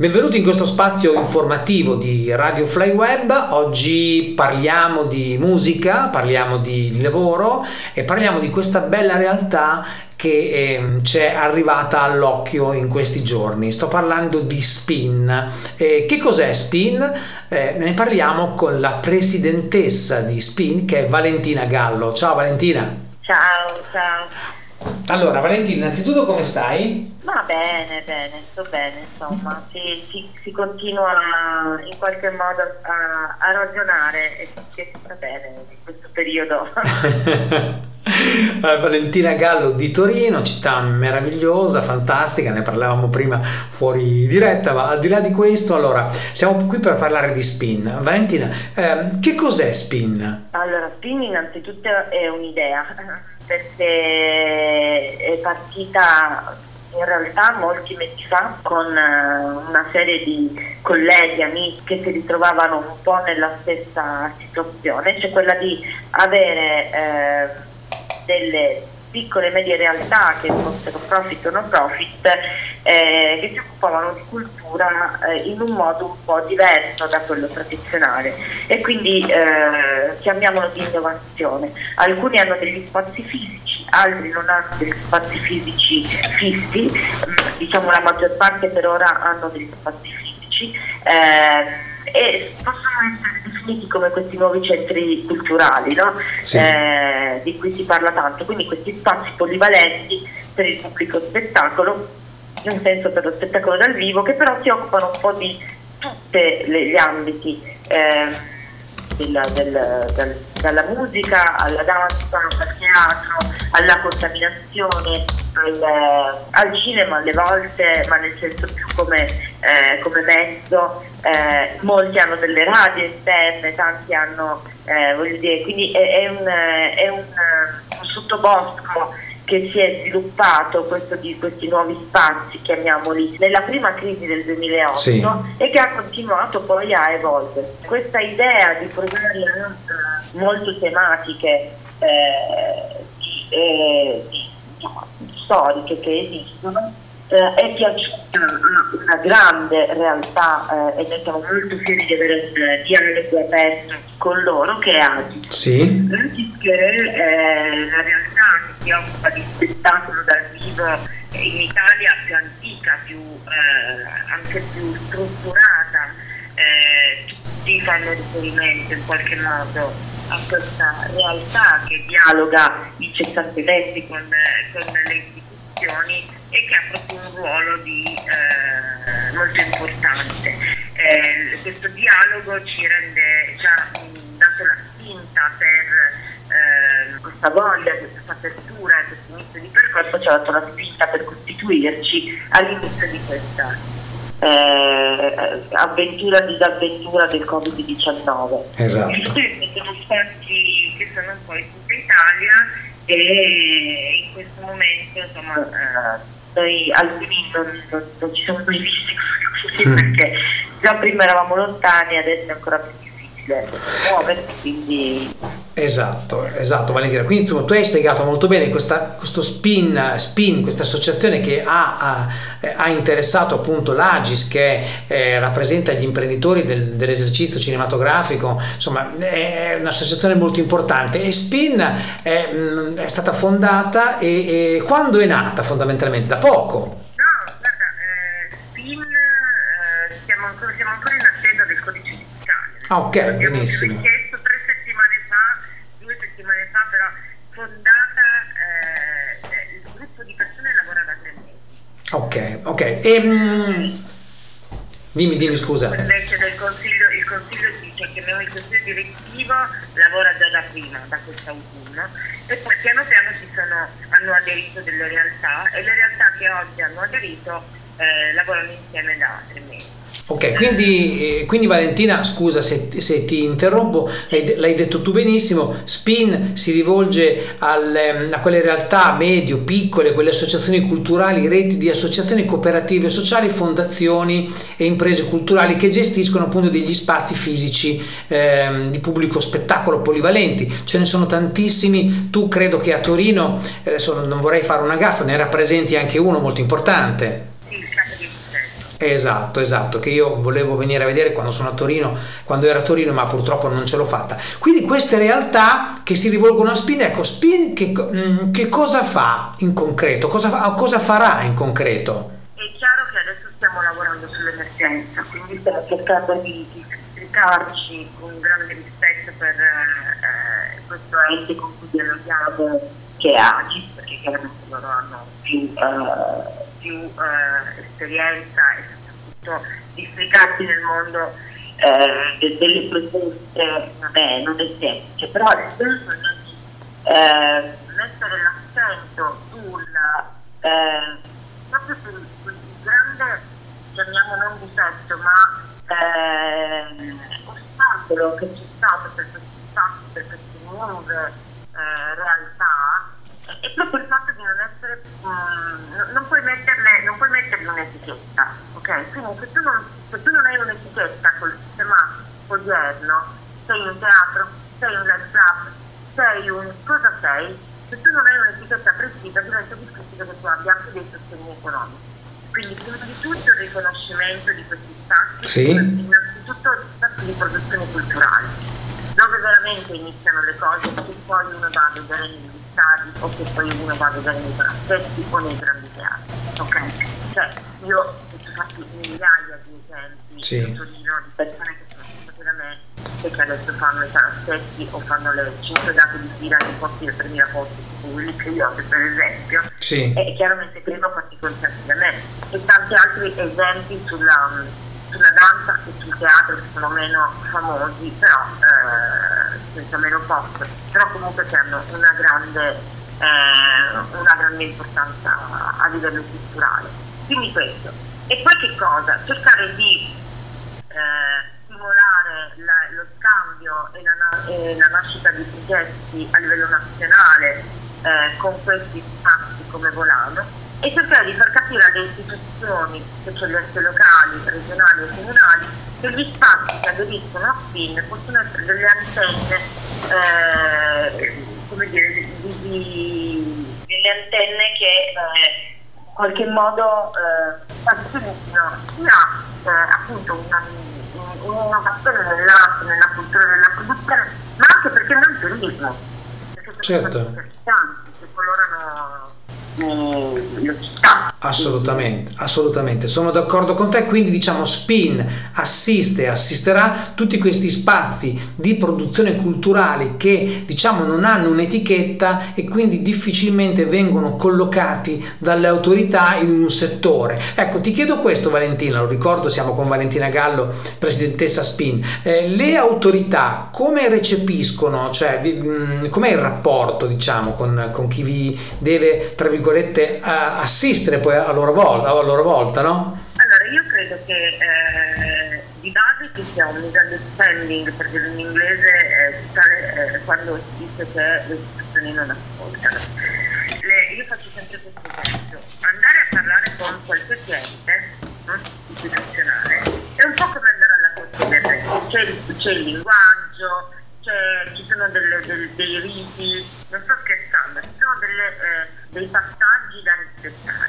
Benvenuti in questo spazio informativo di Radio Fly Web. Oggi parliamo di musica, parliamo di lavoro e parliamo di questa bella realtà che eh, ci è arrivata all'occhio in questi giorni. Sto parlando di Spin. Eh, che cos'è Spin? Eh, ne parliamo con la presidentessa di Spin che è Valentina Gallo. Ciao Valentina. Ciao, ciao. Allora, Valentina, innanzitutto come stai? Va bene, bene, sto bene, insomma, si, si, si continua in qualche modo a, a ragionare e si sta bene in questo periodo. Valentina Gallo di Torino, città meravigliosa, fantastica, ne parlavamo prima fuori diretta, ma al di là di questo, allora, siamo qui per parlare di spin. Valentina, eh, che cos'è spin? Allora, spin innanzitutto è un'idea, perché è partita in realtà molti mesi fa con eh, una serie di colleghi, amici che si ritrovavano un po' nella stessa situazione, cioè quella di avere eh, delle piccole e medie realtà che fossero profit o non profit eh, che si occupavano di cultura eh, in un modo un po' diverso da quello tradizionale e quindi eh, chiamiamolo di innovazione. Alcuni hanno degli spazi fisici, altri non hanno degli spazi fisici fissi, mm, diciamo la maggior parte per ora hanno degli spazi fisici eh, e possono essere definiti come questi nuovi centri culturali no? sì. eh, di cui si parla tanto, quindi questi spazi polivalenti per il pubblico spettacolo, in senso per lo spettacolo dal vivo, che però si occupano un po' di tutti gli ambiti. Eh, del, del, dalla musica alla danza, al teatro, alla contaminazione, al, al, cinema alle volte, ma nel senso più come, eh, come mezzo. Eh, molti hanno delle radio esterne, tanti hanno, eh, voglio dire, quindi è, è, un, è un, un sottobosco che si è sviluppato di, questi nuovi spazi, chiamiamoli, nella prima crisi del 2008 sì. e che ha continuato poi a evolvere. Questa idea di programmi molto tematiche eh, eh, storiche che esistono eh, è piaciuta a una grande realtà eh, e noi siamo molto fieri di avere un eh, dialogo aperto con loro che è Agis. Sì. Agis che è la realtà che si occupa di spettacolo dal vivo in Italia più antica, più, eh, anche più strutturata, eh, tutti fanno riferimento in qualche modo a questa realtà che dialoga incessantemente con, con le istituzioni e che ha proprio un ruolo di, eh, molto importante. Eh, questo dialogo ci rende, ci ha dato la spinta per eh, questa voglia, questa apertura, questo inizio di percorso, ci ha dato la spinta per costituirci all'inizio di questa eh, avventura disavventura del Covid-19. Esatto. Sono stati che sono un po' in tutta Italia e in questo momento insomma, eh, noi alcuni non, non, non ci siamo mai visti mm. perché già prima eravamo lontani adesso è ancora più difficile muoversi quindi Esatto, esatto Valentina. Quindi tu, tu hai spiegato molto bene questa, questo spin, spin, questa associazione che ha, ha, ha interessato appunto l'Agis che eh, rappresenta gli imprenditori del, dell'esercizio cinematografico, insomma è un'associazione molto importante e Spin è, è stata fondata e, e, quando è nata fondamentalmente? Da poco? No, guarda, eh, Spin eh, siamo, ancora, siamo ancora in attesa del codice digitale. Ah ok, benissimo. Ok, ok. E, um, dimmi, dimmi scusa. Del consiglio, il consiglio, cioè chiamiamo il consiglio direttivo, lavora già da prima, da quest'autunno, e poi piano piano ci sono, hanno aderito delle realtà e le realtà che oggi hanno aderito eh, lavorano insieme da tre mesi. Ok, quindi, eh, quindi, Valentina, scusa se, se ti interrompo, l'hai, detto tu benissimo, SPIN si rivolge al, ehm, a quelle realtà medio, piccole, quelle associazioni culturali, reti di associazioni cooperative sociali, fondazioni e imprese culturali che gestiscono appunto degli spazi fisici eh, di pubblico spettacolo polivalenti. Ce ne sono tantissimi, tu credo che a Torino, adesso non vorrei fare una gaffa, ne rappresenti anche uno molto importante. Esatto, esatto, che io volevo venire a vedere quando sono a Torino, quando ero a Torino, ma purtroppo non ce l'ho fatta. Quindi queste realtà che si rivolgono a Spin, ecco, Spin che, mm, che cosa fa in concreto? Cosa, cosa farà in concreto? È chiaro che adesso stiamo lavorando sull'emergenza, quindi stiamo cercando di, di con grande rispetto per eh, questo ente con cui dialoghiamo che è Agis, perché chiaramente loro hanno più, eh, più eh, esperienza e soprattutto di esplicarsi nel mondo eh, delle proposte non è, non è semplice, però di eh, mettere l'accento sul eh, proprio sul, sul grande, chiamiamo non difetto, ma eh, ostacolo che c'è stato per questi stati, per queste nuove eh, realtà, è proprio il fatto di non essere, mh, mm, puoi metterle, non puoi mettergli un'etichetta, ok? Quindi se tu, non, se tu non hai un'etichetta col sistema odierno, sei un teatro, sei un up, sei un cosa sei, se tu non hai un'etichetta precisa diventa difficile che tu abbia anche dei sostegni economici. Quindi prima di tutto il riconoscimento di questi stati, sì. innanzitutto stati di produzione culturale, dove veramente iniziano le cose che poi uno va a vedere negli stadi o che poi uno va a vedere nei palazzetti o nei grandi teatri. Ok? Cioè io ho fatto migliaia di esempi sì. di persone che sono passate da me e che adesso fanno i palazzetti o fanno le 5 date di fila nei posti del 3000 posti quelli che io ho per esempio sì. e chiaramente credo fatti concerti da me e tanti altri esempi sulla, sulla danza e sul teatro che sono meno famosi però eh, senza meno posto però comunque che hanno una grande, eh, una grande importanza a livello culturale. Quindi questo. E poi che cosa? cercare di eh, stimolare la, lo scambio e la, e la, nascita di progetti a livello nazionale eh, con questi spazi come Volano e cercare di far capire alle istituzioni, specialisti locali, regionali e comunali, che gli spazi che aderiscono a SPIN possono essere delle antenne, eh, come dire, di, di, delle antenne che eh, in qualche modo eh, facilitino sia eh, appunto una un'innovazione nell'arte, nella cultura della produzione, ma anche perché non il turismo, perché sono certo. che colorano eh, le città. Assolutamente, assolutamente, sono d'accordo con te, quindi diciamo Spin assiste, assisterà tutti questi spazi di produzione culturale che diciamo non hanno un'etichetta e quindi difficilmente vengono collocati dalle autorità in un settore. Ecco, ti chiedo questo Valentina, lo ricordo, siamo con Valentina Gallo, presidentessa Spin, eh, le autorità come recepiscono, cioè mh, com'è il rapporto diciamo con, con chi vi deve, tra virgolette, assistere poi a loro volta, a loro volta no? Allora, io credo che eh, di base ci sia un misunderstanding, perché in inglese eh, eh, quando si dice che le istituzioni non ascoltano. Le, io faccio sempre questo esempio. Andare a parlare con qualche cliente non istituzionale è un po' come andare alla del c'è, c'è il linguaggio, ci sono delle, delle, dei riti, non sto scherzando, ci sono delle, eh, dei passaggi da rispettare.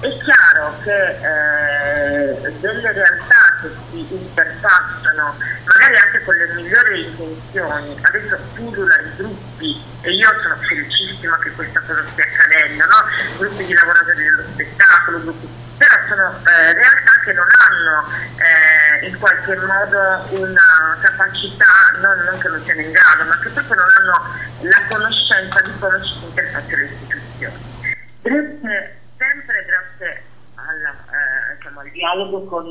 È chiaro che eh, delle realtà che si interfacciano, magari anche con le migliori intenzioni, adesso pullula i gruppi e io sono felicissima che questa cosa stia accadendo, no? gruppi di lavoratori dello spettacolo, gruppi, però sono eh, realtà che non hanno eh, in qualche modo una capacità, non, non, che non siano in grado, ma che proprio non hanno la conoscenza di ci si interfaccia istituzioni. Grazie sempre grazie alla, eh, diciamo, al dialogo con,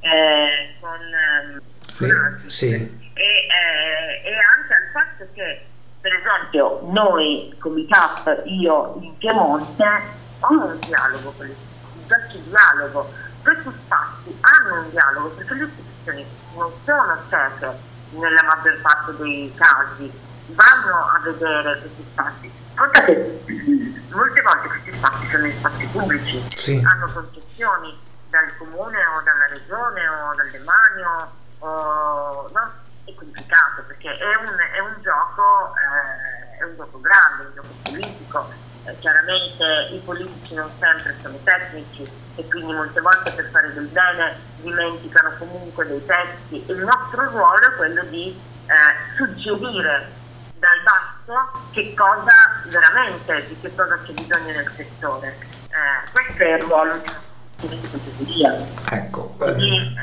eh, con, ehm, con sì. e, eh, e, anche al fatto che per esempio noi come CAP, io in Piemonte ho un dialogo con le istituzioni, dialogo, questi spazi hanno un dialogo perché le istituzioni non sono cieche nella maggior parte dei casi, vanno a vedere questi spazi. Contate molte volte questi spazi sono spazi pubblici, sì. hanno concessioni dal comune o dalla regione o dal demanio, o, no? è complicato perché è un, è un gioco, eh, è un gioco grande, un gioco politico eh, chiaramente i politici non sempre sono tecnici e quindi molte volte per fare del bene dimenticano comunque dei testi. Il nostro ruolo è quello di eh, suggerire dal basso che cosa veramente, di che cosa c'è bisogno nel settore. Eh, questo è il ruolo. Ecco. Eh,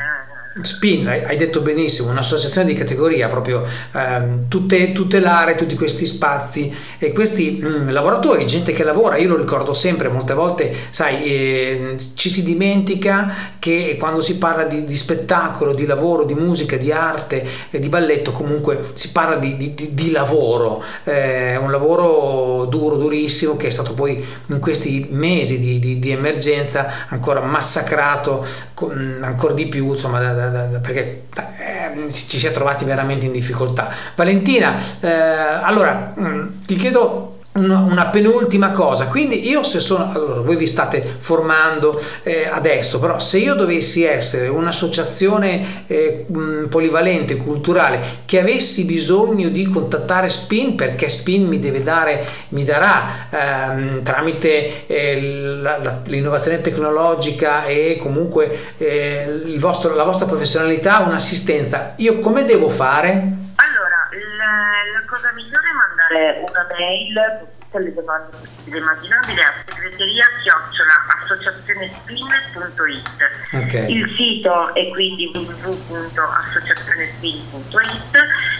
Spin, hai detto benissimo, un'associazione di categoria, proprio ehm, tutte, tutelare tutti questi spazi. E questi mh, mm, lavoratori, gente che lavora, io lo ricordo sempre, molte volte, sai, eh, ci si dimentica che quando si parla di, di spettacolo, di lavoro, di musica, di arte, eh, di balletto, comunque si parla di, di, di lavoro, eh, un lavoro duro, durissimo, che è stato poi in questi mesi di, emergenza ancora massacrato, con, ancora di più, insomma, da, da, da, perché eh, ci si è trovati veramente in difficoltà. Valentina, eh, allora mm, ti chiedo una, penultima cosa quindi io se sono allora voi vi state formando eh, adesso però se io dovessi essere un'associazione eh, polivalente culturale che avessi bisogno di contattare Spin perché Spin mi deve dare mi darà ehm, tramite eh, la, la, l'innovazione tecnologica e comunque eh, vostro, la vostra professionalità un'assistenza io come devo fare? Mandare una mail con tutte le domande possibili immaginabili a segreteria associazionespin.it okay. il sito è quindi www.associazionespin.it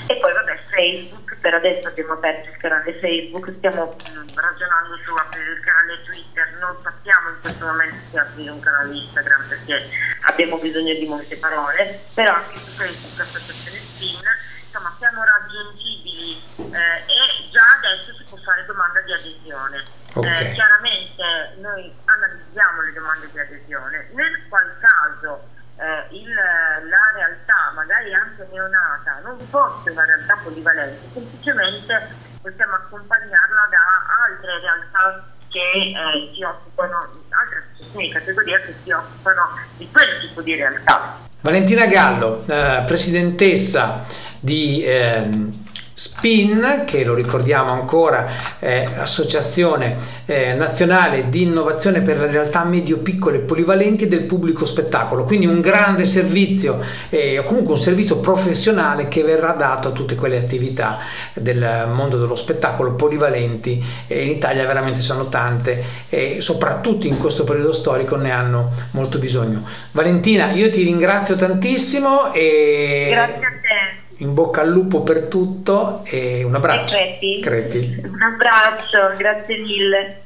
e poi vabbè Facebook per adesso abbiamo aperto il canale Facebook stiamo ragionando su aprire il canale Twitter non sappiamo in questo momento se aprire un canale Instagram perché abbiamo bisogno di molte parole però anche su Facebook Associazione Spin insomma siamo raggiungibili eh, e già adesso si può fare domanda di adesione. Okay. Eh, chiaramente noi analizziamo le domande di adesione, nel qual caso eh, il, la realtà, magari anche neonata, non fosse una realtà polivalente, semplicemente possiamo accompagnarla da altre realtà che eh, si occupano, altre associazioni di categoria che si occupano di quel tipo di realtà. Valentina Gallo, eh, presidentessa di ehm, SPIN, che lo ricordiamo ancora, è Associazione eh, Nazionale di Innovazione per le realtà medio-piccole e polivalenti del pubblico spettacolo, quindi un grande servizio, eh, comunque un servizio professionale che verrà dato a tutte quelle attività del mondo dello spettacolo polivalenti, in Italia veramente sono tante e soprattutto in questo periodo storico ne hanno molto bisogno. Valentina, io ti ringrazio tantissimo e... Grazie in bocca al lupo per tutto e un abbraccio. Crepi. Crepi. Un abbraccio, grazie mille.